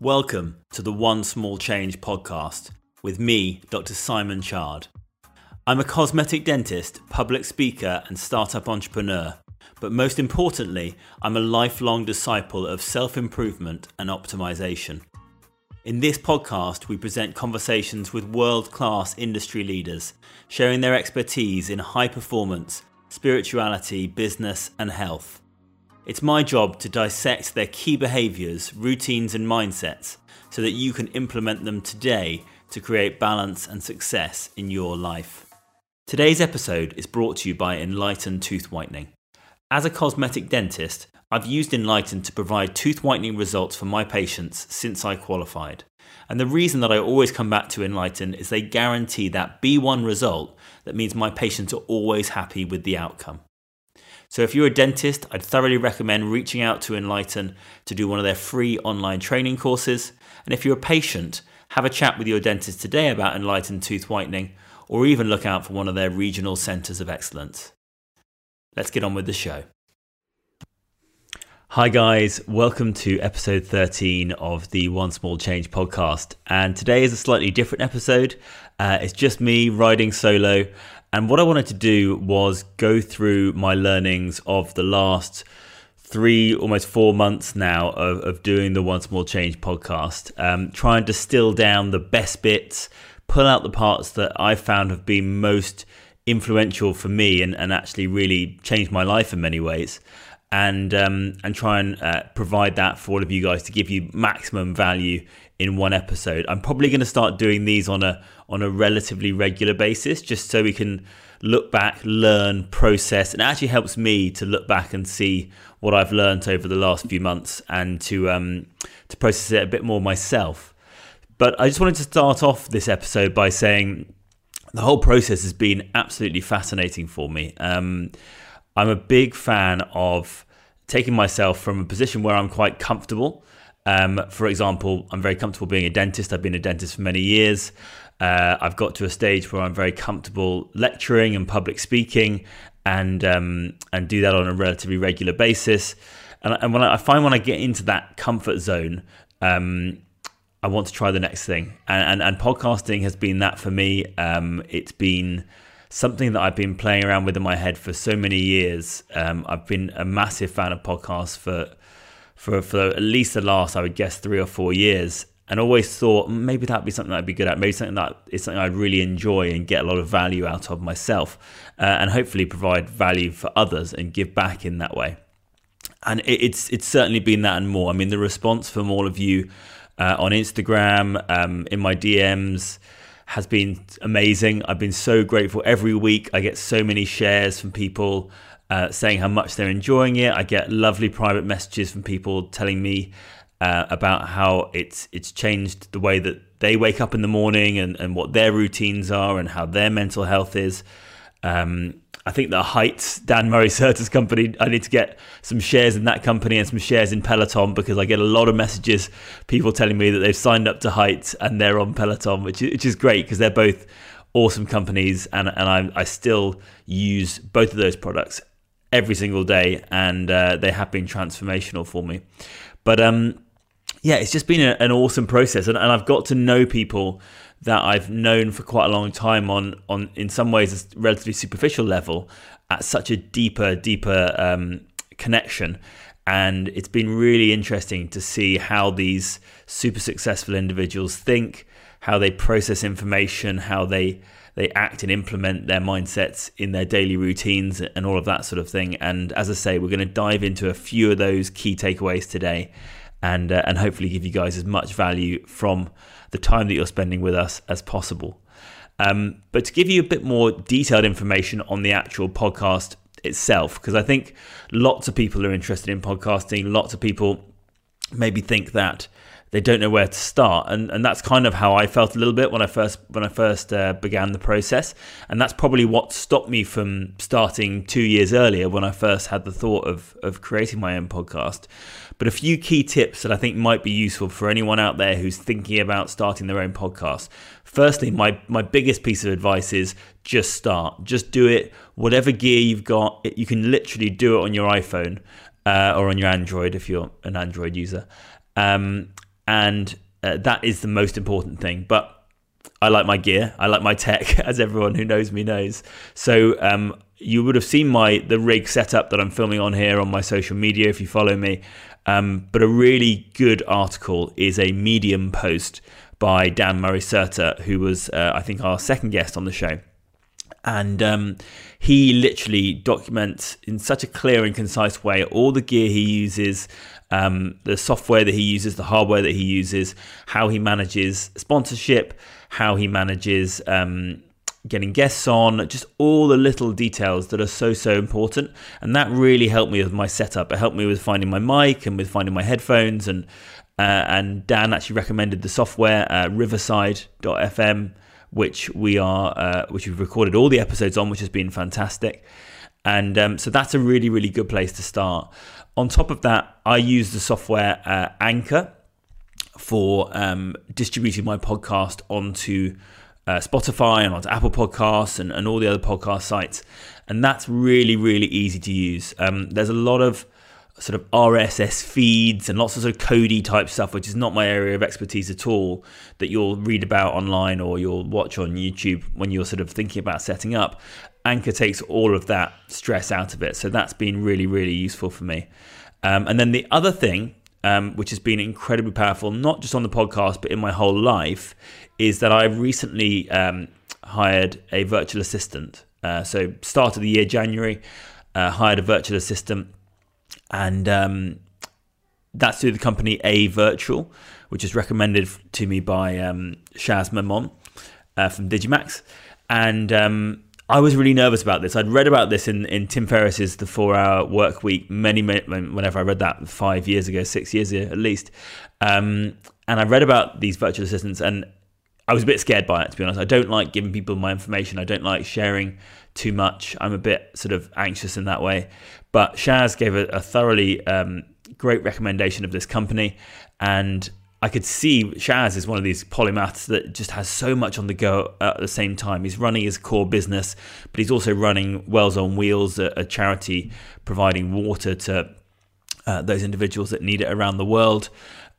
Welcome to the One Small Change podcast with me, Dr. Simon Chard. I'm a cosmetic dentist, public speaker, and startup entrepreneur, but most importantly, I'm a lifelong disciple of self improvement and optimization. In this podcast, we present conversations with world class industry leaders, sharing their expertise in high performance, spirituality, business, and health. It's my job to dissect their key behaviors, routines, and mindsets so that you can implement them today to create balance and success in your life. Today's episode is brought to you by Enlighten Tooth Whitening. As a cosmetic dentist, I've used Enlighten to provide tooth whitening results for my patients since I qualified. And the reason that I always come back to Enlighten is they guarantee that B1 result that means my patients are always happy with the outcome. So if you're a dentist, I'd thoroughly recommend reaching out to Enlighten to do one of their free online training courses. And if you're a patient, have a chat with your dentist today about Enlighten tooth whitening, or even look out for one of their regional centres of excellence. Let's get on with the show. Hi, guys. Welcome to episode 13 of the One Small Change podcast. And today is a slightly different episode. Uh, it's just me riding solo. And what I wanted to do was go through my learnings of the last three, almost four months now of, of doing the One Small Change podcast. Um, try and distill down the best bits, pull out the parts that I found have been most influential for me and, and actually really changed my life in many ways. And um, and try and uh, provide that for all of you guys to give you maximum value in one episode. I'm probably going to start doing these on a on a relatively regular basis, just so we can look back, learn, process, and it actually helps me to look back and see what I've learned over the last few months and to um, to process it a bit more myself. But I just wanted to start off this episode by saying the whole process has been absolutely fascinating for me. Um, I'm a big fan of taking myself from a position where I'm quite comfortable um, for example, I'm very comfortable being a dentist. I've been a dentist for many years. Uh, I've got to a stage where I'm very comfortable lecturing and public speaking, and um, and do that on a relatively regular basis. And, and when I, I, find when I get into that comfort zone, um, I want to try the next thing. And, and, and podcasting has been that for me. Um, it's been something that I've been playing around with in my head for so many years. Um, I've been a massive fan of podcasts for for for at least the last I would guess three or four years, and always thought maybe that'd be something I'd be good at, maybe something that is something I'd really enjoy and get a lot of value out of myself, uh, and hopefully provide value for others and give back in that way. And it, it's it's certainly been that and more. I mean, the response from all of you uh, on Instagram, um, in my DMs has been amazing. I've been so grateful every week. I get so many shares from people uh, saying how much they're enjoying it. I get lovely private messages from people telling me uh, about how it's it's changed the way that they wake up in the morning and, and what their routines are and how their mental health is. Um, I think the Heights, Dan Murray Serter's company, I need to get some shares in that company and some shares in Peloton because I get a lot of messages, people telling me that they've signed up to Heights and they're on Peloton, which, which is great because they're both awesome companies and, and I, I still use both of those products every single day, and uh, they have been transformational for me. But um, yeah, it's just been a, an awesome process, and, and, I've got to know people that I've known for quite a long time on on in some ways a relatively superficial level at such a deeper, deeper um, connection. And it's been really interesting to see how these super successful individuals think, how they process information, how they they act and implement their mindsets in their daily routines and all of that sort of thing. And as I say, we're going to dive into a few of those key takeaways today, and uh, and hopefully give you guys as much value from the time that you're spending with us as possible. Um, but to give you a bit more detailed information on the actual podcast itself, because I think lots of people are interested in podcasting. Lots of people maybe think that they don't know where to start. And and that's kind of how I felt a little bit when I first when I first uh, began the process. And that's probably what stopped me from starting 2 years earlier when I first had the thought of of creating my own podcast. But a few key tips that I think might be useful for anyone out there who's thinking about starting their own podcast. Firstly my my biggest piece of advice is just start. Just do it. Whatever gear you've got you can literally do it on your iPhone uh, or on your Android if you're an Android user. Um, and uh, that is the most important thing. But I like my gear. I like my tech, as everyone who knows me knows. So um, you would have seen my the rig setup that I'm filming on here on my social media if you follow me. Um, but a really good article is a Medium post by Dan Murray Serter, who was uh, I think our second guest on the show. And um, he literally documents in such a clear and concise way all the gear he uses, um, the software that he uses, the hardware that he uses, how he manages sponsorship, how he manages um, getting guests on, just all the little details that are so, so important. And that really helped me with my setup. It helped me with finding my mic and with finding my headphones. And, uh, and Dan actually recommended the software, uh, riverside.fm which we are uh, which we've recorded all the episodes on, which has been fantastic. And um, so that's a really really good place to start. On top of that, I use the software uh, Anchor for um, distributing my podcast onto uh, Spotify and onto Apple Podcasts and, and all the other podcast sites. And that's really, really easy to use. Um, there's a lot of sort of RSS feeds and lots of sort of Cody type stuff, which is not my area of expertise at all, that you'll read about online or you'll watch on YouTube when you're sort of thinking about setting up. Anchor takes all of that stress out of it. So that's been really, really useful for me. Um, and then the other thing, um, which has been incredibly powerful, not just on the podcast, but in my whole life, is that I've recently um, hired a virtual assistant. Uh, so, start of the year, January, uh, hired a virtual assistant and um, that's through the company A Virtual, which is recommended to me by um, Shaz Memon uh, from Digimax. And um, I was really nervous about this. I'd read about this in, in Tim Ferriss's The Four Hour Work Week many, many, whenever I read that five years ago, six years ago at least. Um, and I read about these virtual assistants and I was a bit scared by it, to be honest. I don't like giving people my information. I don't like sharing too much. I'm a bit sort of anxious in that way. But Shaz gave a, a thoroughly um, great recommendation of this company. And I could see Shaz is one of these polymaths that just has so much on the go at the same time. He's running his core business, but he's also running Wells on Wheels, a, a charity providing water to uh, those individuals that need it around the world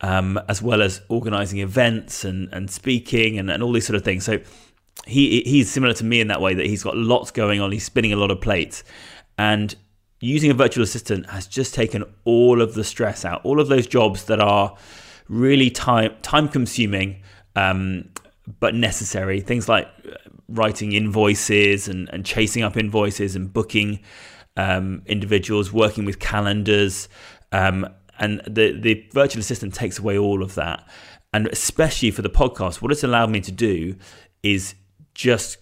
um, as well as organizing events and, and speaking and, and all these sort of things. So he he's similar to me in that way that he's got lots going on. He's spinning a lot of plates, and using a virtual assistant has just taken all of the stress out. All of those jobs that are really time time consuming, um, but necessary. Things like writing invoices and, and chasing up invoices and booking um, individuals, working with calendars, um, and the the virtual assistant takes away all of that. And especially for the podcast, what it's allowed me to do is just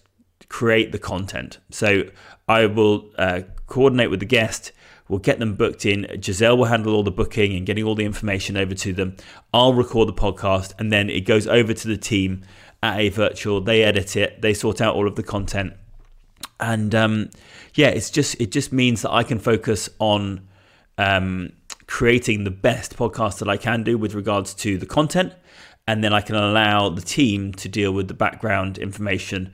create the content. So I will uh, coordinate with the guest. We'll get them booked in. Giselle will handle all the booking and getting all the information over to them. I'll record the podcast and then it goes over to the team at a virtual. They edit it. They sort out all of the content, and um, yeah, it's just it just means that I can focus on um, creating the best podcast that I can do with regards to the content. And then I can allow the team to deal with the background information,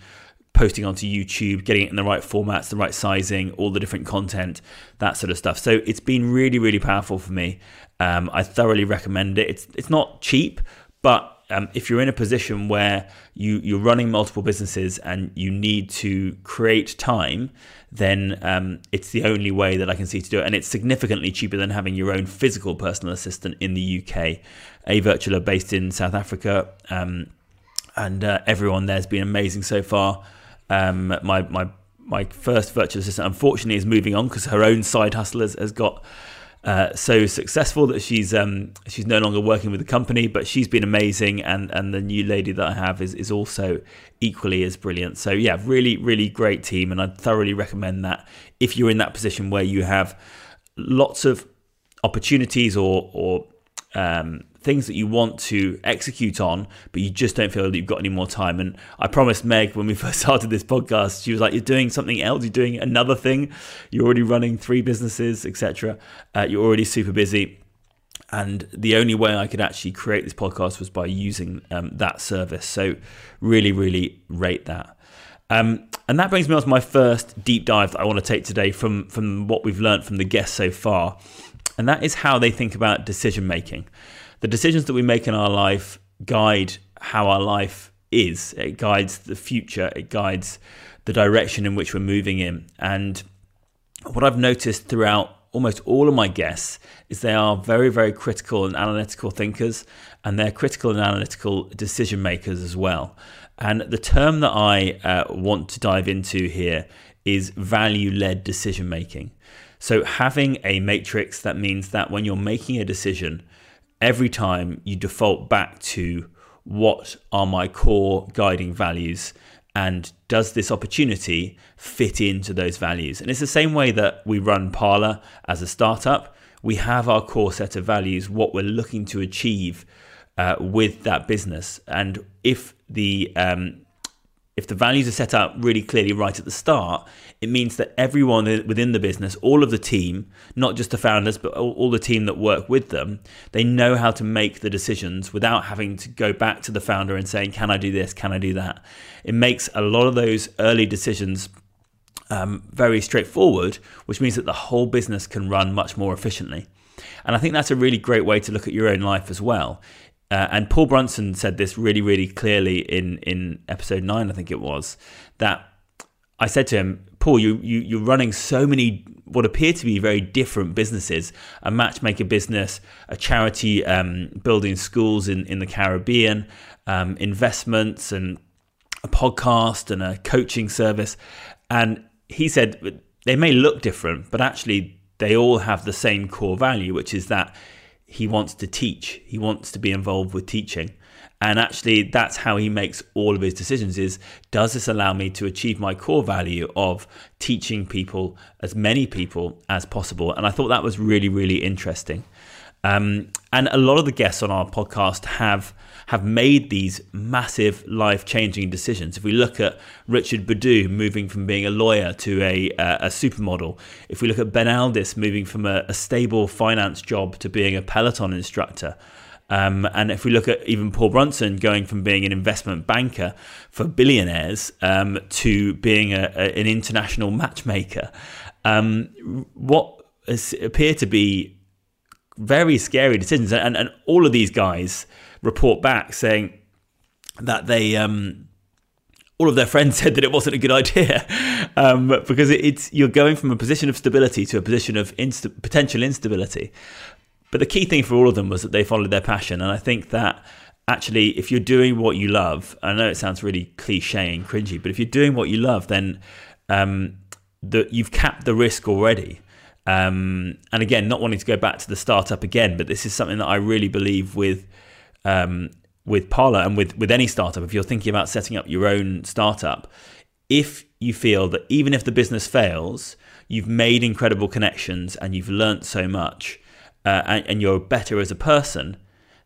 posting onto YouTube, getting it in the right formats, the right sizing, all the different content, that sort of stuff. So it's been really, really powerful for me. Um, I thoroughly recommend it. It's it's not cheap, but um, if you're in a position where you, you're running multiple businesses and you need to create time, then um, it's the only way that I can see to do it. And it's significantly cheaper than having your own physical personal assistant in the UK. A Virtual based in South Africa, um, and uh, everyone there has been amazing so far. Um, my, my, my first virtual assistant, unfortunately, is moving on because her own side hustle has, has got uh, so successful that she's um, she's no longer working with the company, but she's been amazing, and and the new lady that I have is is also equally as brilliant. So yeah, really really great team, and I thoroughly recommend that if you're in that position where you have lots of opportunities or or um, things that you want to execute on, but you just don't feel that you've got any more time. And I promised Meg when we first started this podcast, she was like, "You're doing something else. You're doing another thing. You're already running three businesses, etc. Uh, you're already super busy." And the only way I could actually create this podcast was by using um, that service. So, really, really rate that. Um, and that brings me on to my first deep dive that I want to take today from from what we've learned from the guests so far, and that is how they think about decision making the decisions that we make in our life guide how our life is. It guides the future. It guides the direction in which we're moving in. And what I've noticed throughout almost all of my guests is they are very, very critical and analytical thinkers, and they're critical and analytical decision makers as well. And the term that I uh, want to dive into here is value led decision making. So, having a matrix that means that when you're making a decision, every time you default back to what are my core guiding values and does this opportunity fit into those values? And it's the same way that we run Parla as a startup. We have our core set of values, what we're looking to achieve uh, with that business. And if the um, if the values are set out really clearly right at the start, it means that everyone within the business, all of the team, not just the founders, but all, the team that work with them, they know how to make the decisions without having to go back to the founder and saying, Can I do this? Can I do that? It makes a lot of those early decisions um, very straightforward, which means that the whole business can run much more efficiently. And I think that's a really great way to look at your own life as well. Uh, and Paul Brunson said this really, really clearly in, in episode nine, I think it was, that I said to him, Paul, you, you, you're running so many what appear to be very different businesses a matchmaker business, a charity um, building schools in, in the Caribbean, um, investments, and a podcast and a coaching service. And he said they may look different, but actually they all have the same core value, which is that he wants to teach. He wants to be involved with teaching. And actually that's how he makes all of his decisions is does this allow me to achieve my core value of teaching people as many people as possible? And I thought that was really really interesting. Um, and a lot of the guests on our podcast have have made these massive life changing decisions. If we look at Richard Badu moving from being a lawyer to a, a supermodel, if we look at Ben Alldis moving from a, a stable finance job to being a Peloton instructor, um, and if we look at even Paul Brunson going from being an investment banker for billionaires um, to being a, a, an international matchmaker, um, what appear to be very scary decisions. And, and all of these guys report back saying that they. Um, all of their friends said that it wasn't a good idea um, because it, it's you're going from a position of stability to a position of potential instability. But the key thing for all of them was that they followed their passion, and I think that actually, if you're doing what you love, I know it sounds really cliche and cringy, but if you're doing what you love, then um, you've capped the risk already. Um, and again, not wanting to go back to the startup again, but this is something that I really believe with um, with Parla and with with any startup. If you're thinking about setting up your own startup, if you feel that even if the business fails, you've made incredible connections and you've learnt so much, uh, and, and you're better as a person,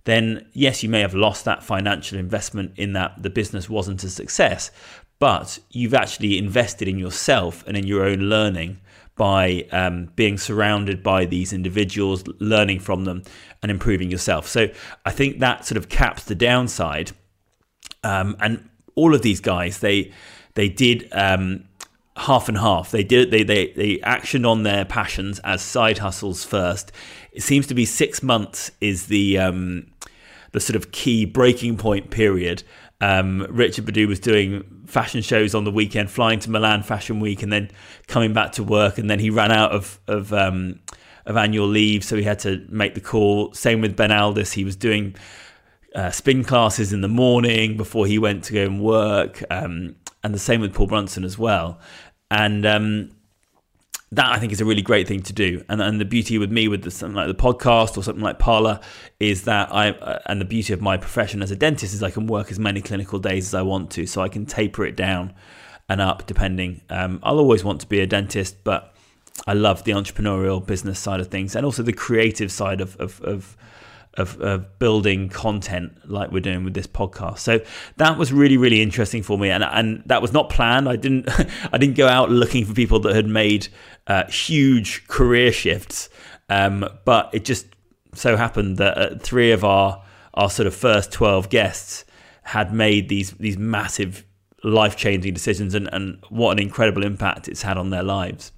then yes, you may have lost that financial investment in that the business wasn't a success, but you've actually invested in yourself and in your own learning by um, being surrounded by these individuals, learning from them, and improving yourself. So I think that sort of caps the downside. Um, and all of these guys, they they did um, half and half. They did they they they actioned on their passions as side hustles first. It seems to be six months is the um, the sort of key breaking point period um, Richard Badu was doing fashion shows on the weekend, flying to Milan Fashion Week, and then coming back to work. And then he ran out of of, um, of annual leave, so he had to make the call. Same with Ben Alldis; he was doing uh, spin classes in the morning before he went to go and work, um, and the same with Paul Brunson as well. And um, that I think is a really great thing to do. And and the beauty with me with the, something like the podcast or something like Parla is that I uh, and the beauty of my profession as a dentist is I can work as many clinical days as I want to, so I can taper it down and up depending. Um, I'll always want to be a dentist, but I love the entrepreneurial business side of things and also the creative side of of, of of, of, building content like we're doing with this podcast. So that was really really interesting for me, and and that was not planned. I didn't I didn't go out looking for people that had made uh, huge career shifts, um, but it just so happened that uh, three of our our sort of first twelve guests had made these these massive life changing decisions, and and what an incredible impact it's had on their lives.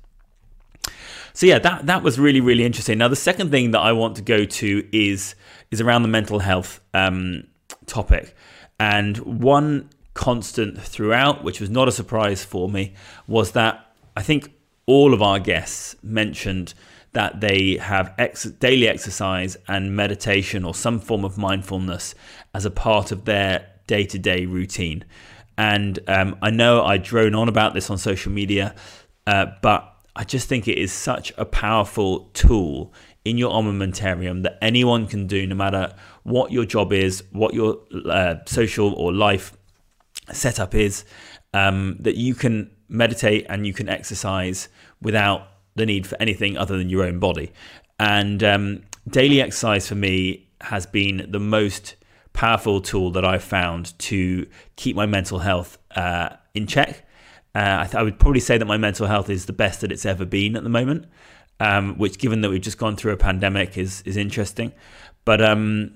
So yeah, that that was really really interesting. Now the second thing that I want to go to is is around the mental health um, topic. And one constant throughout, which was not a surprise for me, was that I think all of our guests mentioned that they have ex- daily exercise and meditation or some form of mindfulness as a part of their day to day routine. And um, I know I drone on about this on social media, uh, but I just think it is such a powerful tool in your armamentarium that anyone can do, no matter what your job is, what your uh, social or life setup is, um, that you can meditate and you can exercise without the need for anything other than your own body. And um, daily exercise for me has been the most powerful tool that I've found to keep my mental health uh, in check. Uh, I, th- I, would probably say that my mental health is the best that it's ever been at the moment, um, which, given that we've just gone through a pandemic, is is interesting. But um,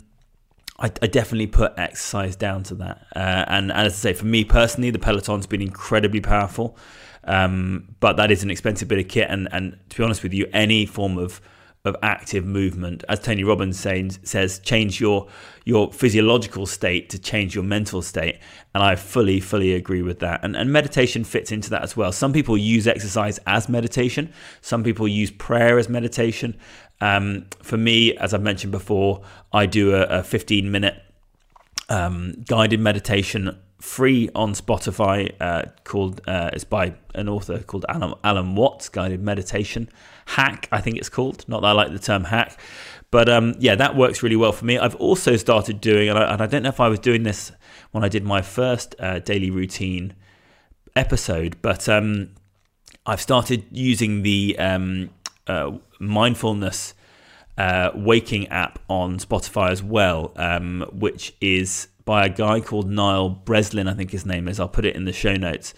I, I, definitely put exercise down to that. Uh, and, and, as I say, for me personally, the Peloton's been incredibly powerful. Um, but that is an expensive bit of kit, and, and to be honest with you, any form of of active movement, as Tony Robbins saying, says, change your your physiological state to change your mental state, and I fully fully agree with that. And and meditation fits into that as well. Some people use exercise as meditation. Some people use prayer as meditation. Um, for me, as I've mentioned before, I do a, a 15 minute um, guided meditation free on Spotify uh, called uh, it's by an author called Alan, Alan Watts guided meditation. Hack I think it's called. Not that I like the term hack. But um, yeah that works really well for me. I've also started doing and I, and I don't know if I was doing this when I did my first uh, daily routine episode but um, I've started using the um, uh, mindfulness uh, waking app on Spotify as well, um, which is by a guy called Niall Breslin, I think his name is. I'll put it in the show notes.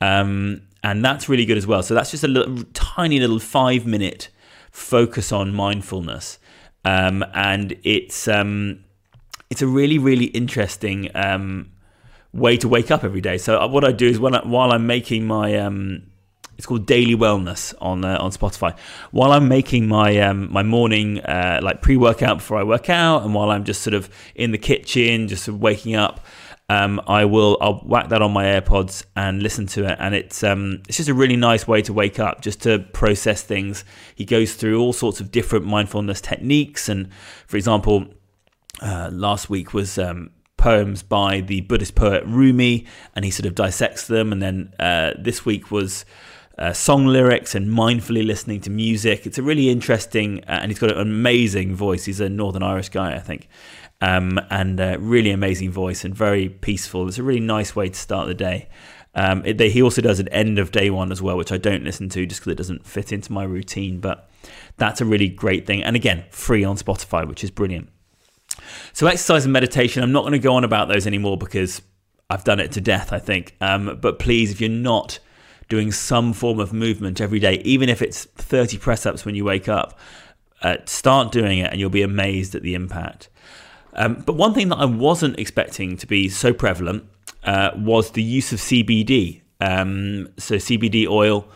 Um, and that's really good as well. So that's just a little, tiny little five minute focus on mindfulness. Um, and it's um, it's a really, really interesting um, way to wake up every day. So what I do is when I, while I'm making my um, it's called Daily Wellness on uh, on Spotify. While I'm making my um, my morning uh, like pre workout before I work out, and while I'm just sort of in the kitchen, just waking up, um, I will I'll whack that on my AirPods and listen to it, and it's um, it's just a really nice way to wake up, just to process things. He goes through all sorts of different mindfulness techniques, and for example, uh, last week was um, poems by the Buddhist poet Rumi, and he sort of dissects them, and then uh, this week was uh, song lyrics and mindfully listening to music. It's a really interesting, uh, and he's got an amazing voice. He's a Northern Irish guy, I think, um, and uh, really amazing voice and very peaceful. It's a really nice way to start the day. Um, it, they, he also does an end of day one as well, which I don't listen to just because it doesn't fit into my routine. But that's a really great thing, and again, free on Spotify, which is brilliant. So exercise and meditation. I'm not going to go on about those anymore because I've done it to death. I think. Um, but please, if you're not doing some form of movement every day, even if it's 30 press ups when you wake up. Uh, start doing it and you'll be amazed at the impact. Um, but one thing that I wasn't expecting to be so prevalent uh, was the use of CBD. Um, so CBD oil,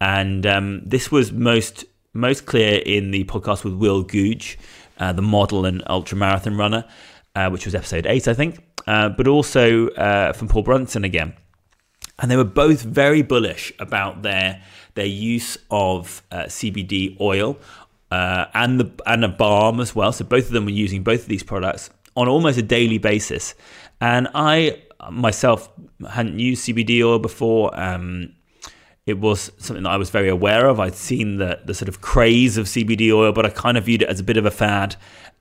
and um, this was most most clear in the podcast with Will Goodge, uh, the model and ultra marathon runner, uh, which was episode eight, I think. Uh, but also uh, from Paul Brunson again and they were both very bullish about their their use of uh, CBD oil uh, and the and a balm as well. So both of them were using both of these products on almost a daily basis. And I myself hadn't used CBD oil before. Um, it was something that I was very aware of. I'd seen the the sort of craze of CBD oil, but I kind of viewed it as a bit of a fad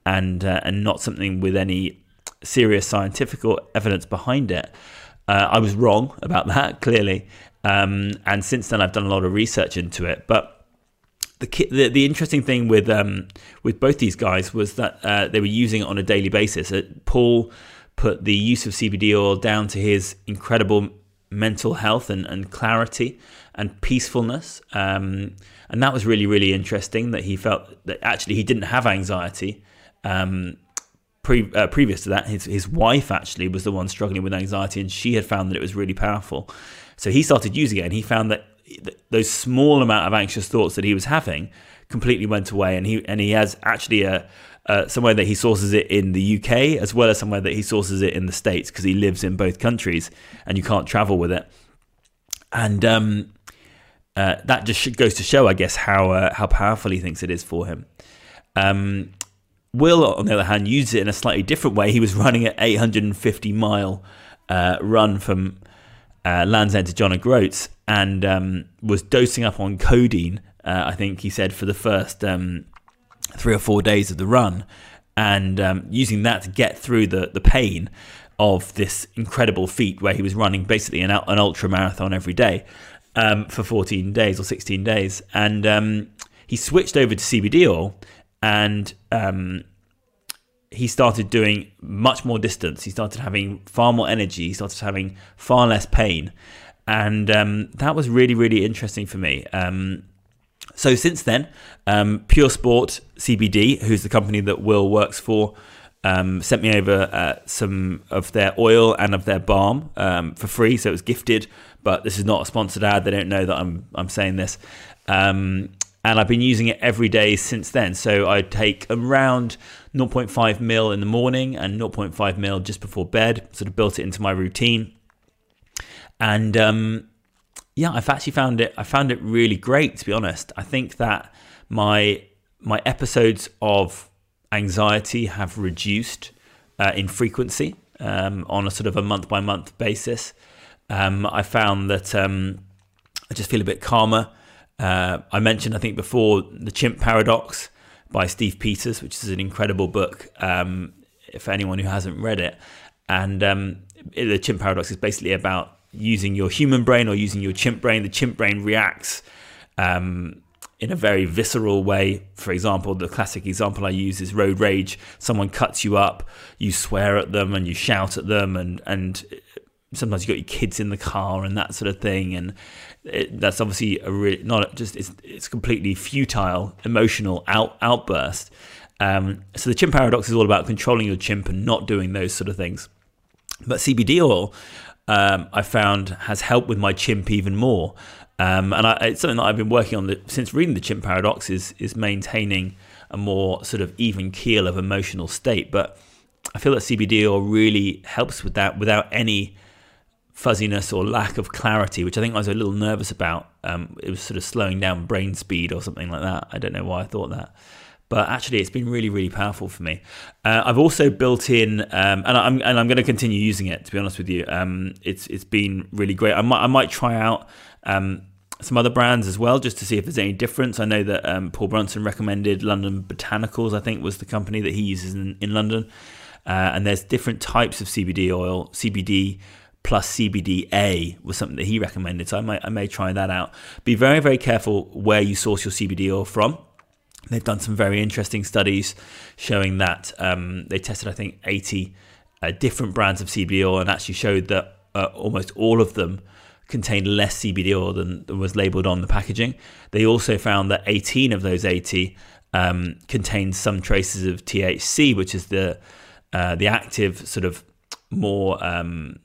and uh, and not something with any serious scientific evidence behind it. Uh, I was wrong about that, clearly. Um, and since then, I've done a lot of research into it. But the the, the interesting thing with um, with both these guys was that uh, they were using it on a daily basis. Uh, Paul put the use of CBD oil down to his incredible mental health and, and clarity and peacefulness. Um, and that was really, really interesting that he felt that actually he didn't have anxiety. Um, pre, uh, previous to that, his his wife actually was the one struggling with anxiety, and she had found that it was really powerful. So he started using it, and he found that those small amount of anxious thoughts that he was having completely went away, and he and he has actually a somewhere that he sources it in the UK as well as somewhere that he sources it in the States because he lives in both countries and you can't travel with it. And um, uh, that just goes to show, I guess, how uh, how powerful he thinks it is for him. Um, Will, on the other hand, used it in a slightly different way. He was running an 850 mile uh, run from uh, Land's End to John O'Groats and um, was dosing up on codeine, uh, I think he said, for the first um, three or four days of the run, and um, using that to get through the, the pain of this incredible feat where he was running basically an, an ultra marathon every day um, for 14 days or 16 days. And um, he switched over to CBD oil and um, he started doing much more distance. He started having far more energy. He started having far less pain. And um, that was really, really interesting for me. Um, so since then, um, Pure Sport CBD, who's the company that Will works for, um, sent me over uh, some of their oil and of their balm um, for free. So it was gifted, but this is not a sponsored ad. They don't know that I'm I'm saying this. Um, and I've been using it every day since then. So I take around 0.5 mil in the morning and 0.5 mil just before bed. Sort of built it into my routine, and um, yeah, I've actually found it. I found it really great to be honest. I think that my my episodes of anxiety have reduced uh, in frequency um, on a sort of a month by month basis. Um, I found that um, I just feel a bit calmer. Uh, I mentioned, I think, before the Chimp Paradox by Steve Peters, which is an incredible book um, for anyone who hasn't read it. And um, the Chimp Paradox is basically about using your human brain or using your chimp brain. The chimp brain reacts um, in a very visceral way. For example, the classic example I use is road rage. Someone cuts you up, you swear at them and you shout at them, and and sometimes you've got your kids in the car and that sort of thing, and it, that's obviously a really not just it's it's completely futile emotional out outburst. Um, so the chimp paradox is all about controlling your chimp and not doing those sort of things. But CBD oil, um, I found has helped with my chimp even more. Um, and I, it's something that I've been working on the, since reading the chimp paradox is is maintaining a more sort of even keel of emotional state. But I feel that CBD oil really helps with that without any fuzziness or lack of clarity, which I think I was a little nervous about. Um, it was sort of slowing down brain speed or something like that. I don't know why I thought that. But actually, it's been really, really powerful for me. Uh, I've also built in, um, and I'm and I'm going to continue using it. To be honest with you, um, it's it's been really great. I might I might try out um, some other brands as well, just to see if there's any difference. I know that um, Paul Brunson recommended London Botanicals. I think was the company that he uses in, in London. Uh, and there's different types of CBD oil, CBD plus CBDA was something that he recommended. So I may, I may try that out. Be very, very careful where you source your CBD oil from. They've done some very interesting studies showing that um, they tested, I think, 80 uh, different brands of CBD oil and actually showed that uh, almost all of them contained less CBD oil than, was labeled on the packaging. They also found that 18 of those 80 um, contained some traces of THC, which is the uh, the active sort of more um,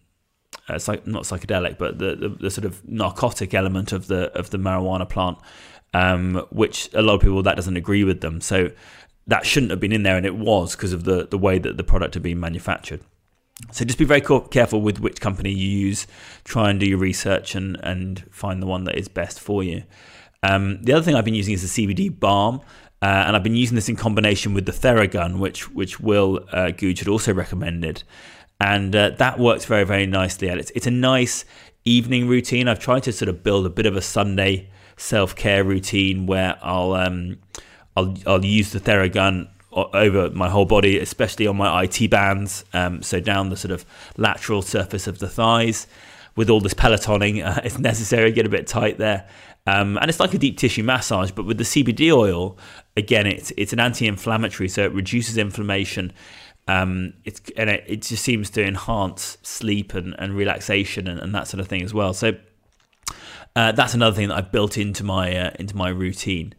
uh, psych- not psychedelic, but the, the, the, sort of narcotic element of the of the marijuana plant, um, which a lot of people that doesn't agree with them. So that shouldn't have been in there, and it was because of the the way that the product had been manufactured. So just be very careful with which company you use. Try and do your research and and find the one that is best for you. Um, the other thing I've been using is the CBD balm. Uh, and I've been using this in combination with the Theragun, which which Will uh, had also recommended and uh, that works very very nicely. And it's it's a nice evening routine. I've tried to sort of build a bit of a Sunday self care routine where I'll um I'll I'll use the Theragun over my whole body, especially on my IT bands, um, so down the sort of lateral surface of the thighs. With all this pelotoning, uh, it's necessary get a bit tight there. Um, and it's like a deep tissue massage, but with the CBD oil, again, it's it's an anti-inflammatory, so it reduces inflammation. Um, it's and it, it, just seems to enhance sleep and, and relaxation and, and that sort of thing as well. So uh, that's another thing that I've built into my uh, into my routine.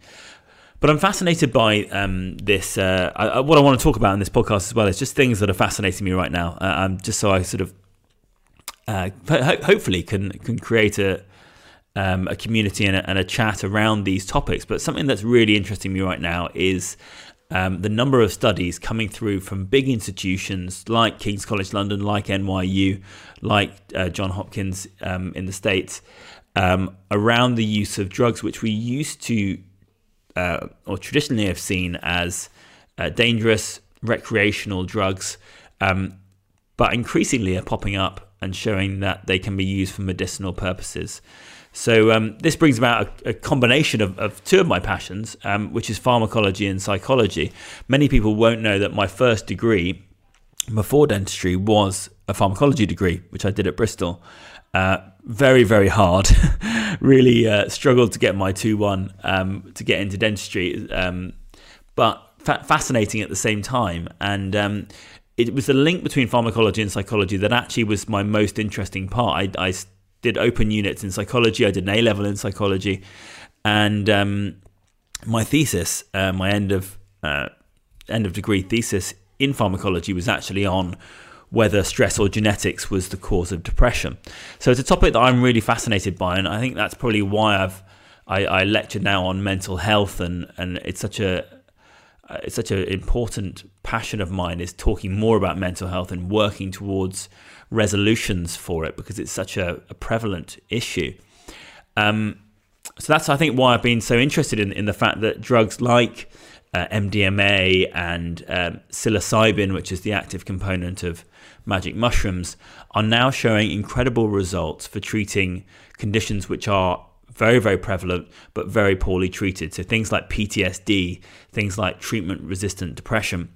But I'm fascinated by um, this. Uh, I, what I want to talk about in this podcast as well is just things that are fascinating me right now. Um, just so I sort of uh, ho- hopefully can can create a um, a community and a, and a, chat around these topics. But something that's really interesting me right now is um, the number of studies coming through from big institutions like King's College London, like NYU, like uh, John Hopkins um, in the States, um, around the use of drugs, which we used to uh, or traditionally have seen as uh, dangerous recreational drugs, um, but increasingly are popping up and showing that they can be used for medicinal purposes. So um, this brings about a, a combination of, of, two of my passions, um, which is pharmacology and psychology. Many people won't know that my first degree before dentistry was a pharmacology degree, which I did at Bristol. Uh, very, very hard. really uh, struggled to get my 2 1 um, to get into dentistry, um, but fa- fascinating at the same time. And um, it was the link between pharmacology and psychology that actually was my most interesting part. I, I did open units in psychology. I did an A level in psychology, and um, my thesis, uh, my end of uh, end of degree thesis in pharmacology, was actually on whether stress or genetics was the cause of depression. So it's a topic that I'm really fascinated by, and I think that's probably why I've I, I lecture now on mental health, and and it's such a it's such an important passion of mine is talking more about mental health and working towards resolutions for it because it's such a, a prevalent issue. Um, so that's, I think, why I've been so interested in, in the fact that drugs like uh, MDMA and um, psilocybin, which is the active component of magic mushrooms, are now showing incredible results for treating conditions which are very, very prevalent, but very poorly treated. So things like PTSD, things like treatment resistant depression,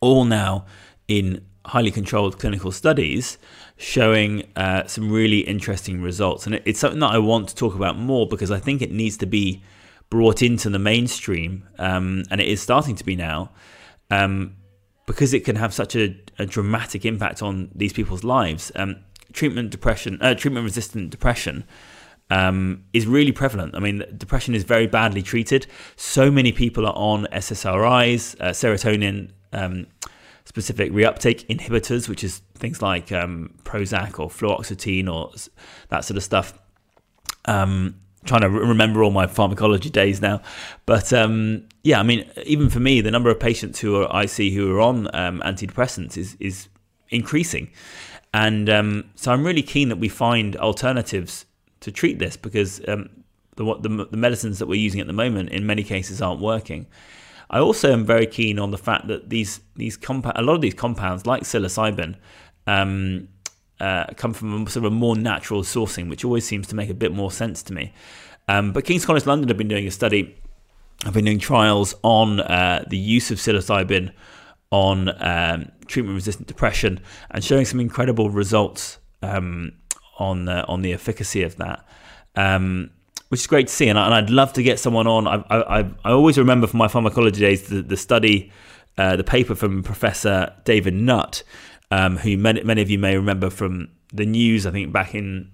all now in highly controlled clinical studies showing uh, some really interesting results. And it's something that I want to talk about more because I think it needs to be brought into the mainstream, um, and it is starting to be now, um, because it can have such a, a, dramatic impact on these people's lives. Um, treatment depression, uh, treatment resistant depression. Um, is really prevalent. I mean, depression is very badly treated. So many people are on SSRIs, uh, serotonin um, specific reuptake inhibitors, which is things like um, Prozac or fluoxetine or that sort of stuff. Um, trying to remember all my pharmacology days now, but um, yeah, I mean, even for me, the number of patients who are I see who are on um, antidepressants is is increasing, and um, so I'm really keen that we find alternatives to treat this because um, the, the the medicines that we're using at the moment in many cases aren't working. I also am very keen on the fact that these these compa- a lot of these compounds, like psilocybin, um, uh, come from a, sort of a more natural sourcing, which always seems to make a bit more sense to me. Um, but King's College London have been doing a study, have been doing trials on uh, the use of psilocybin on um, treatment-resistant depression and showing some incredible results um, on uh, on the efficacy of that. Um, which is great to see. And, I, would love to get someone on. I, I, I always remember from my pharmacology days the, the study, uh, the paper from Professor David Nutt, um, who many, many of you may remember from the news, I think back in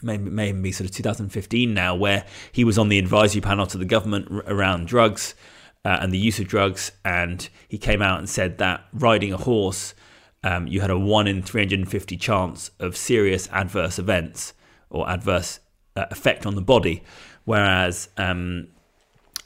maybe, may be sort of 2015 now, where he was on the advisory panel to the government r- around drugs uh, and the use of drugs. And he came out and said that riding a horse, um, you had a 1 in 350 chance of serious adverse events or adverse uh, effect on the body. Whereas um,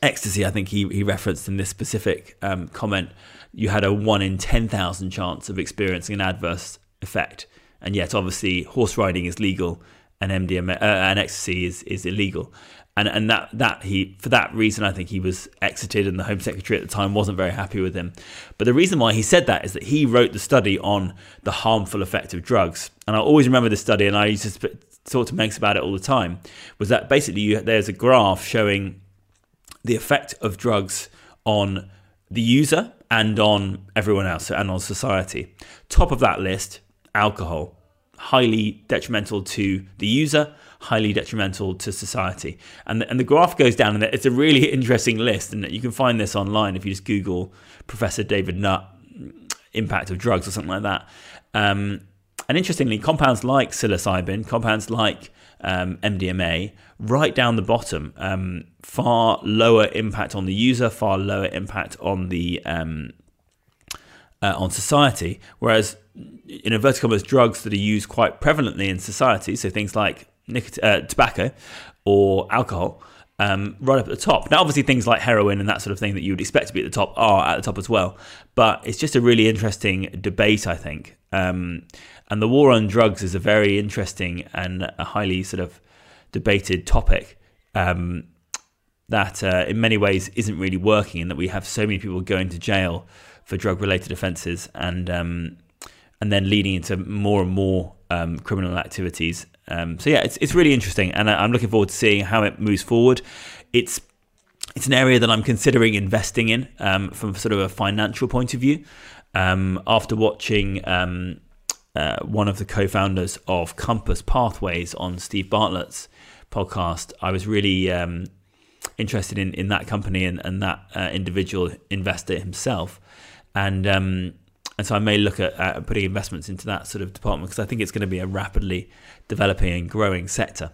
ecstasy, I think he, he referenced in this specific um, comment, you had a one in 10,000 chance of experiencing an adverse effect. And yet, obviously, horse riding is legal and MDMA uh, and ecstasy is, is illegal. And, and that, that he for that reason I think he was exited and the Home Secretary at the time wasn't very happy with him. But the reason why he said that is that he wrote the study on the harmful effect of drugs. And I always remember this study and I used to talk to Megs about it all the time, was that basically you, there's a graph showing the effect of drugs on the user and on everyone else and on society. Top of that list, alcohol, highly detrimental to the user, highly detrimental to society. And the, and the graph goes down, and it's a really interesting list. And you can find this online if you just Google Professor David Nutt impact of drugs or something like that. Um, and interestingly, compounds like psilocybin, compounds like um, MDMA, right down the bottom, um, far lower impact on the user, far lower impact on the um, uh, on society. Whereas in inverted commas, drugs that are used quite prevalently in society, so things like nicot- uh, tobacco or alcohol, um, right up at the top. Now, obviously, things like heroin and that sort of thing that you would expect to be at the top are at the top as well. But it's just a really interesting debate, I think. Um, and the war on drugs is a very interesting and a highly sort of debated topic um, that, uh, in many ways, isn't really working, and that we have so many people going to jail for drug-related offences and um, and then leading into more and more um, criminal activities. Um, so yeah, it's it's really interesting, and I'm looking forward to seeing how it moves forward. It's it's an area that I'm considering investing in um, from sort of a financial point of view. Um, after watching um, uh, one of the co-founders of Compass Pathways on Steve Bartlett's podcast, I was really um, interested in, in that company and, and that uh, individual investor himself, and and so I may look at, at putting investments into that sort of department because I think it's going to be a rapidly developing and growing sector.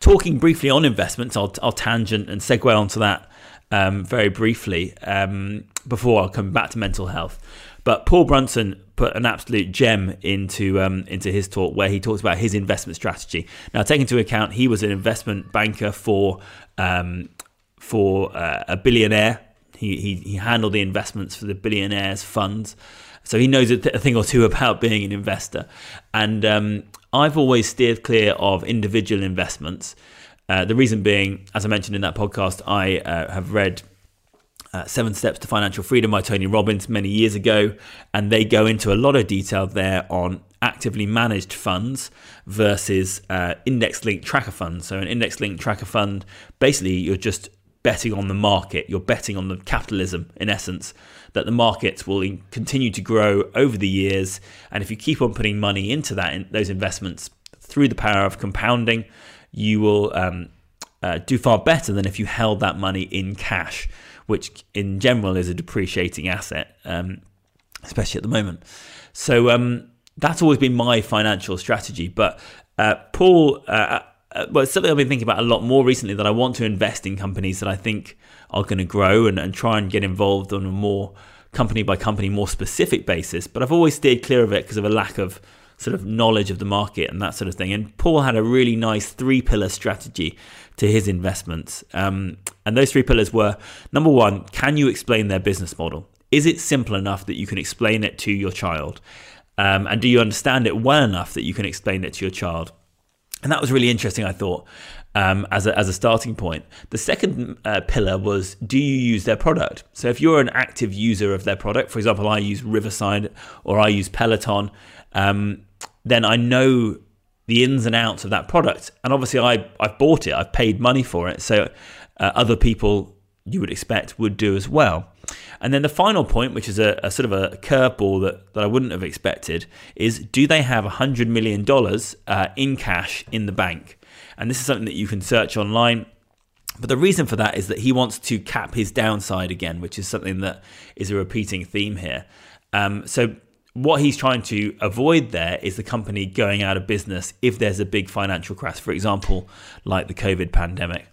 Talking briefly on investments, I'll, I'll tangent and segue onto that um, very briefly um, before I'll come back to mental health. But Paul Brunson put an absolute gem into um, into his talk where he talks about his investment strategy. Now, taking into account he was an investment banker for um, for uh, a billionaire he, he, handled the investments for the billionaires' funds. So he knows a, th- a thing or two about being an investor. And um, I've always steered clear of individual investments. Uh, the reason being, as I mentioned in that podcast, I uh, have read uh, Seven Steps to Financial Freedom by Tony Robbins many years ago, and they go into a lot of detail there on actively managed funds versus uh, index linked tracker funds. So, an index linked tracker fund, basically, you're just betting on the market. You're betting on the capitalism, in essence, that the markets will continue to grow over the years. And if you keep on putting money into that, in those investments through the power of compounding, you will um, uh, do far better than if you held that money in cash, which in general is a depreciating asset, um, especially at the moment. So um, that's always been my financial strategy. But uh, Paul uh, well, it's something I've been thinking about a lot more recently that I want to invest in companies that I think are going to grow and, and try and get involved on a more company by company, more specific basis. But I've always steered clear of it because of a lack of sort of knowledge of the market and that sort of thing. And Paul had a really nice three pillar strategy to his investments. Um, and those three pillars were number one, can you explain their business model? Is it simple enough that you can explain it to your child? Um, and do you understand it well enough that you can explain it to your child? And that was really interesting, I thought, um, as, a, as a starting point. The second uh, pillar was do you use their product? So if you're an active user of their product, for example, I use Riverside or I use Peloton, um, then I know the ins and outs of that product. And obviously, I, I've bought it, I've paid money for it. So uh, other people you would expect would do as well. And then the final point, which is a, a sort of a curveball that, that I wouldn't have expected, is do they have $100 million uh, in cash in the bank? And this is something that you can search online. But the reason for that is that he wants to cap his downside again, which is something that is a repeating theme here. Um, so what he's trying to avoid there is the company going out of business if there's a big financial crash, for example, like the COVID pandemic.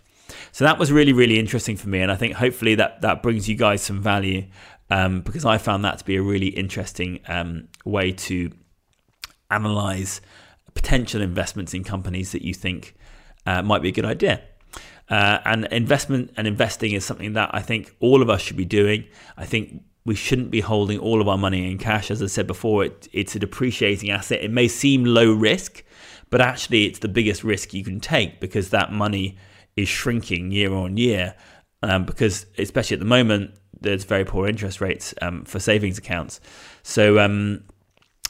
So that was really, really interesting for me. And I think hopefully that, that brings you guys some value um, because I found that to be a really interesting um, way to analyze potential investments in companies that you think uh, might be a good idea. Uh, and investment and investing is something that I think all of us should be doing. I think we shouldn't be holding all of our money in cash. As I said before, it, it's a depreciating asset. It may seem low risk, but actually, it's the biggest risk you can take because that money is shrinking year on year um, because, especially at the moment, there's very poor interest rates um, for savings accounts. So, um,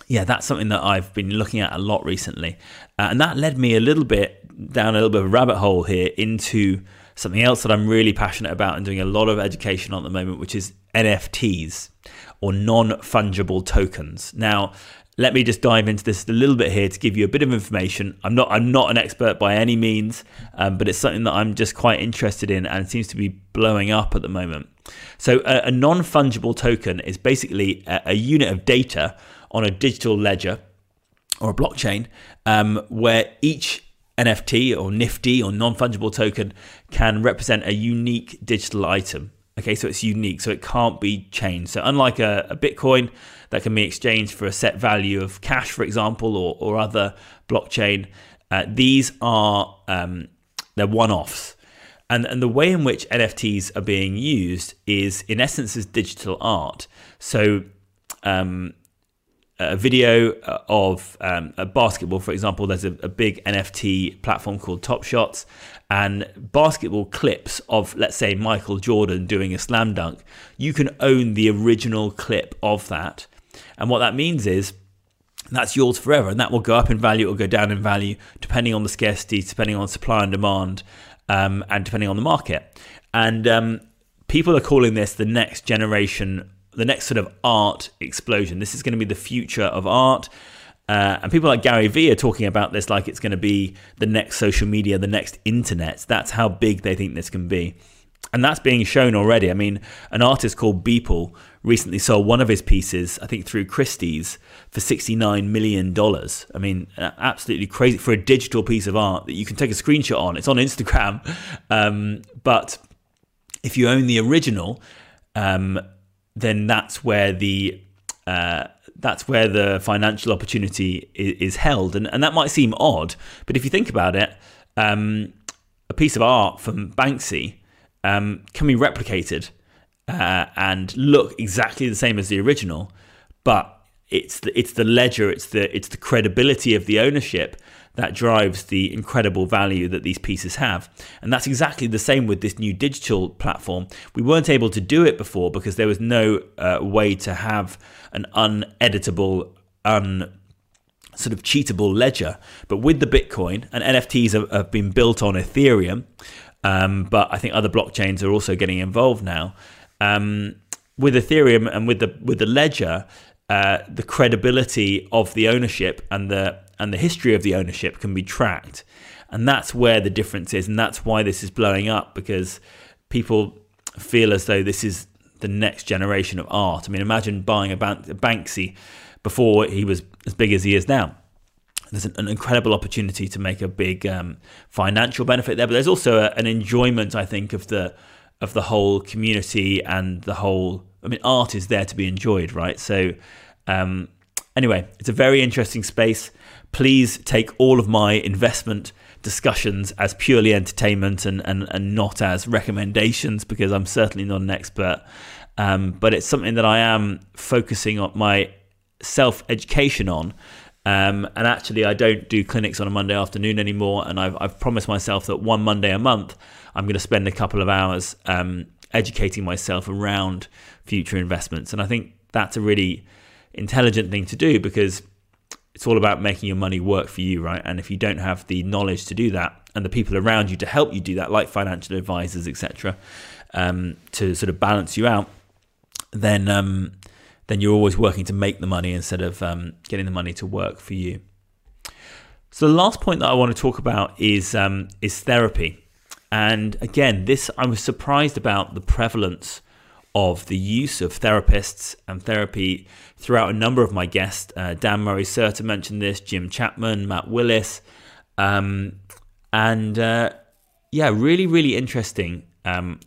yeah, that's something that I've been looking at a lot recently. Uh, and that led me a little bit down a little bit of a rabbit hole here into something else that I'm really passionate about and doing a lot of education on at the moment, which is NFTs or non fungible tokens. Now, let me just dive into this a little bit here to give you a bit of information. I'm not I'm not an expert by any means, um, but it's something that I'm just quite interested in and seems to be blowing up at the moment. So a, a non fungible token is basically a, a, unit of data on a digital ledger or a blockchain um, where each NFT or Nifty or non fungible token can represent a unique digital item. Okay, so it's unique, so it can't be changed. So unlike a, a Bitcoin that can be exchanged for a set value of cash, for example, or, or other blockchain. Uh, these are um, they're one-offs. And, and the way in which NFTs are being used is, in essence, as digital art. So, um, a video uh, of um, a basketball, for example, there's a, a, big NFT platform called Top Shots, and basketball clips of, let's say, Michael Jordan doing a slam dunk. You can own the original clip of that. And what that means is that's yours forever, and that will go up in value, will go down in value, depending on the scarcity, depending on supply and demand, um, and depending on the market. And um, people are calling this the next generation the next sort of art explosion. This is going to be the future of art. Uh, and people like Gary Vee are talking about this like it's going to be the next social media, the next internet. That's how big they think this can be. And that's being shown already. I mean, an artist called Beeple recently sold one of his pieces, I think through Christie's, for $69 million. I mean, absolutely crazy for a digital piece of art that you can take a screenshot on. It's on Instagram. Um, but if you own the original, um, then that's where the uh, that's where the financial opportunity is, held, and and that might seem odd, but if you think about it, um, a piece of art from Banksy um, can be replicated uh, and look exactly the same as the original, but it's the it's the ledger, it's the it's the credibility of the ownership that drives the incredible value that these pieces have. And that's exactly the same with this new digital platform. We weren't able to do it before because there was no uh, way to have an uneditable, un sort of cheatable ledger. But with the Bitcoin and NFTs have, have been built on Ethereum, um, but I think other blockchains are also getting involved now. Um, with Ethereum and with the with the ledger, uh, the credibility of the ownership and the and the history of the ownership can be tracked. And that's where the difference is. And that's why this is blowing up because people feel as though this is the next generation of art. I mean, imagine buying a, Banksy before he was as big as he is now. There's an, incredible opportunity to make a big um, financial benefit there, but there's also a, an enjoyment, I think, of the of the whole community and the whole. I mean, art is there to be enjoyed, right? So, um, anyway, it's a very interesting space please take all of my investment discussions as purely entertainment and, and, and not as recommendations because I'm certainly not an expert. Um, but it's something that I am focusing on my self education on. Um, and actually, I don't do clinics on a Monday afternoon anymore. And I've, I've promised myself that one Monday a month, I'm going to spend a couple of hours um, educating myself around future investments. And I think that's a really intelligent thing to do because it's all about making your money work for you, right? And if you don't have the knowledge to do that and the people around you to help you do that, like financial advisors, etc., um, to sort of balance you out, then um, then you're always working to make the money instead of um, getting the money to work for you. So the last point that I want to talk about is um, is therapy, and again, this I was surprised about the prevalence of the use of therapists and therapy throughout a number of my guests. Uh, Dan Murray Serter mentioned this, Jim Chapman, Matt Willis. Um, and uh, yeah, really, really interesting um,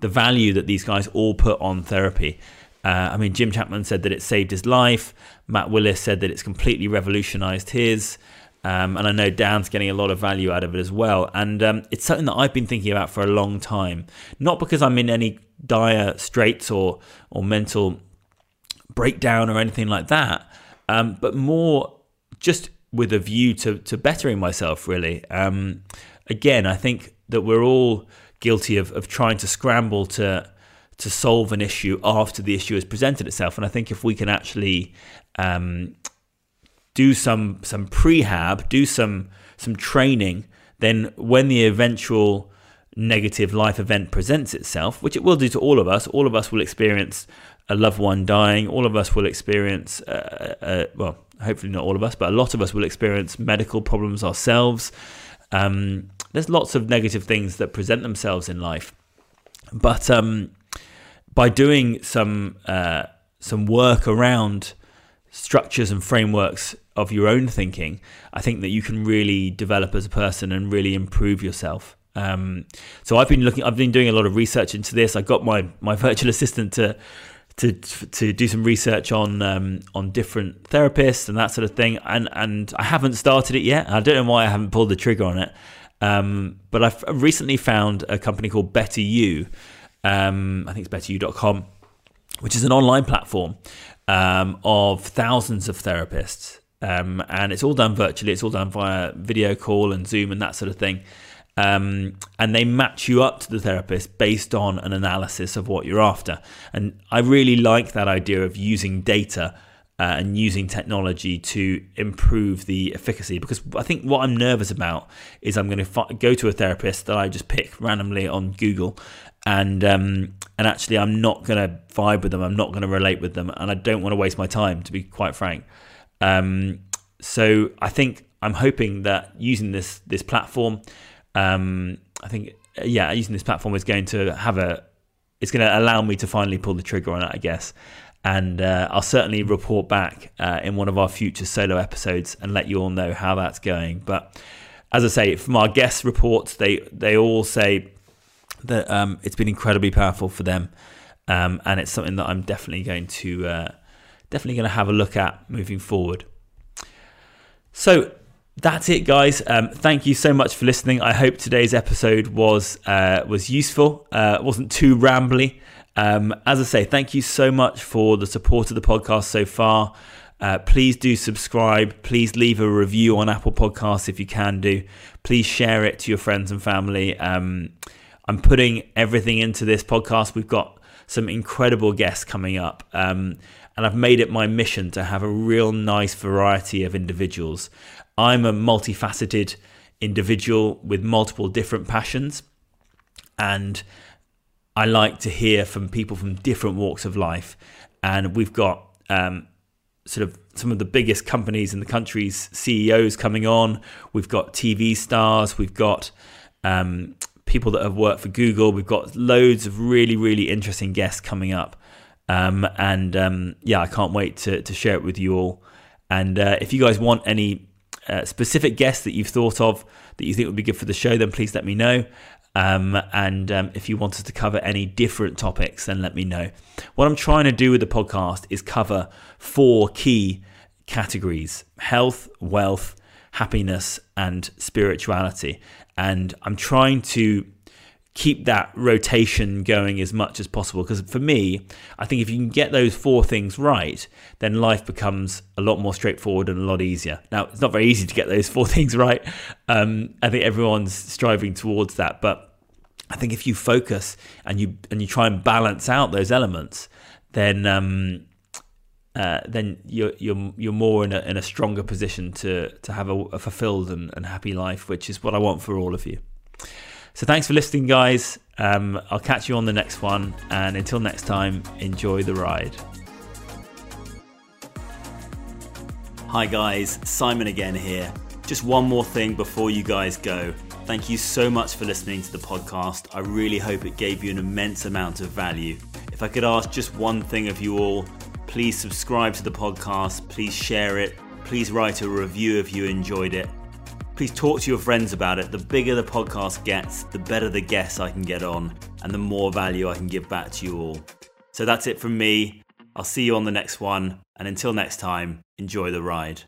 the value that these guys all put on therapy. Uh, I mean, Jim Chapman said that it saved his life. Matt Willis said that it's completely revolutionized his. Um, and I know Dan's getting a lot of value out of it as well. And um, it's something that I've been thinking about for a long time. Not because I'm in any dire straits or or mental breakdown or anything like that, um, but more just with a view to to bettering myself. Really, um, again, I think that we're all guilty of, of trying to scramble to to solve an issue after the issue has presented itself. And I think if we can actually um, do some some prehab, do some some training, then when the eventual negative life event presents itself, which it will do to all of us. All of us will experience a loved one dying. All of us will experience, uh, uh, well, hopefully not all of us, but a lot of us will experience medical problems ourselves. Um, there's lots of negative things that present themselves in life, but um, by doing some uh, some work around structures and frameworks of your own thinking, I think that you can really develop as a person and really improve yourself. Um, so I've been looking, I've been doing a lot of research into this. I got my my virtual assistant to to to do some research on um, on different therapists and that sort of thing. And and I haven't started it yet. I don't know why I haven't pulled the trigger on it. Um, but I've recently found a company called Better You. Um, I think it's betteryou.com, which is an online platform um, of thousands of therapists. Um, and it's all done virtually. It's all done via video call and Zoom and that sort of thing. Um, and they match you up to the therapist based on an analysis of what you're after. And I really like that idea of using data uh, and using technology to improve the efficacy. Because I think what I'm nervous about is I'm going to fi- go to a therapist that I just pick randomly on Google and um, and actually I'm not going to vibe with them. I'm not going to relate with them and I don't want to waste my time to be quite frank. Um, so I think I'm hoping that using this this platform um, I think yeah using this platform is going to have a it's going to allow me to finally pull the trigger on it I guess and uh, I'll certainly report back uh, in one of our future solo episodes and let you all know how that's going. But as I say, from our guest reports, they they all say that um, it's been incredibly powerful for them, um, and it's something that I'm definitely going to uh, definitely going to have a look at moving forward. So that's it, guys. Um, thank you so much for listening. I hope today's episode was uh, was useful. Uh, wasn't too rambly. Um, as I say, thank you so much for the support of the podcast so far. Uh, please do subscribe. Please leave a review on Apple Podcasts if you can do. Please share it to your friends and family. Um, I'm putting everything into this podcast. We've got some incredible guests coming up. Um, and I've made it my mission to have a real nice variety of individuals. I'm a multifaceted individual with multiple different passions. And I like to hear from people from different walks of life, and we've got um, sort of some of the biggest companies in the country's CEOs coming on. We've got TV stars. We've got um, people that have worked for Google. We've got loads of really, really interesting guests coming up. Um, and um, yeah, I can't wait to, to share it with you all. And uh, if you guys want any uh, specific guests that you've thought of that you think would be good for the show, then please let me know. Um, and um, if you want us to cover any different topics, then let me know. What I'm trying to do with the podcast is cover four key categories health, wealth, happiness, and spirituality. And I'm trying to keep that rotation going as much as possible because for me i think if you can get those four things right then life becomes a lot more straightforward and a lot easier now it's not very easy to get those four things right um, i think everyone's striving towards that but I think if you focus and you and you try and balance out those elements, then um, uh, then you're you're you're more in a in a stronger position to to have a, a fulfilled and, and, happy life, which is what I want for all of you. So thanks for listening, guys. Um, I'll catch you on the next one, and until next time, enjoy the ride. Hi guys, Simon again here. Just one more thing before you guys go. Thank you so much for listening to the podcast. I really hope it gave you an immense amount of value. If I could ask just one thing of you all, please subscribe to the podcast, please share it, please write a review if you enjoyed it. Please talk to your friends about it. The bigger the podcast gets, the better the guests I can get on, and the more value I can give back to you all. So that's it from me. I'll see you on the next one, and until next time, enjoy the ride.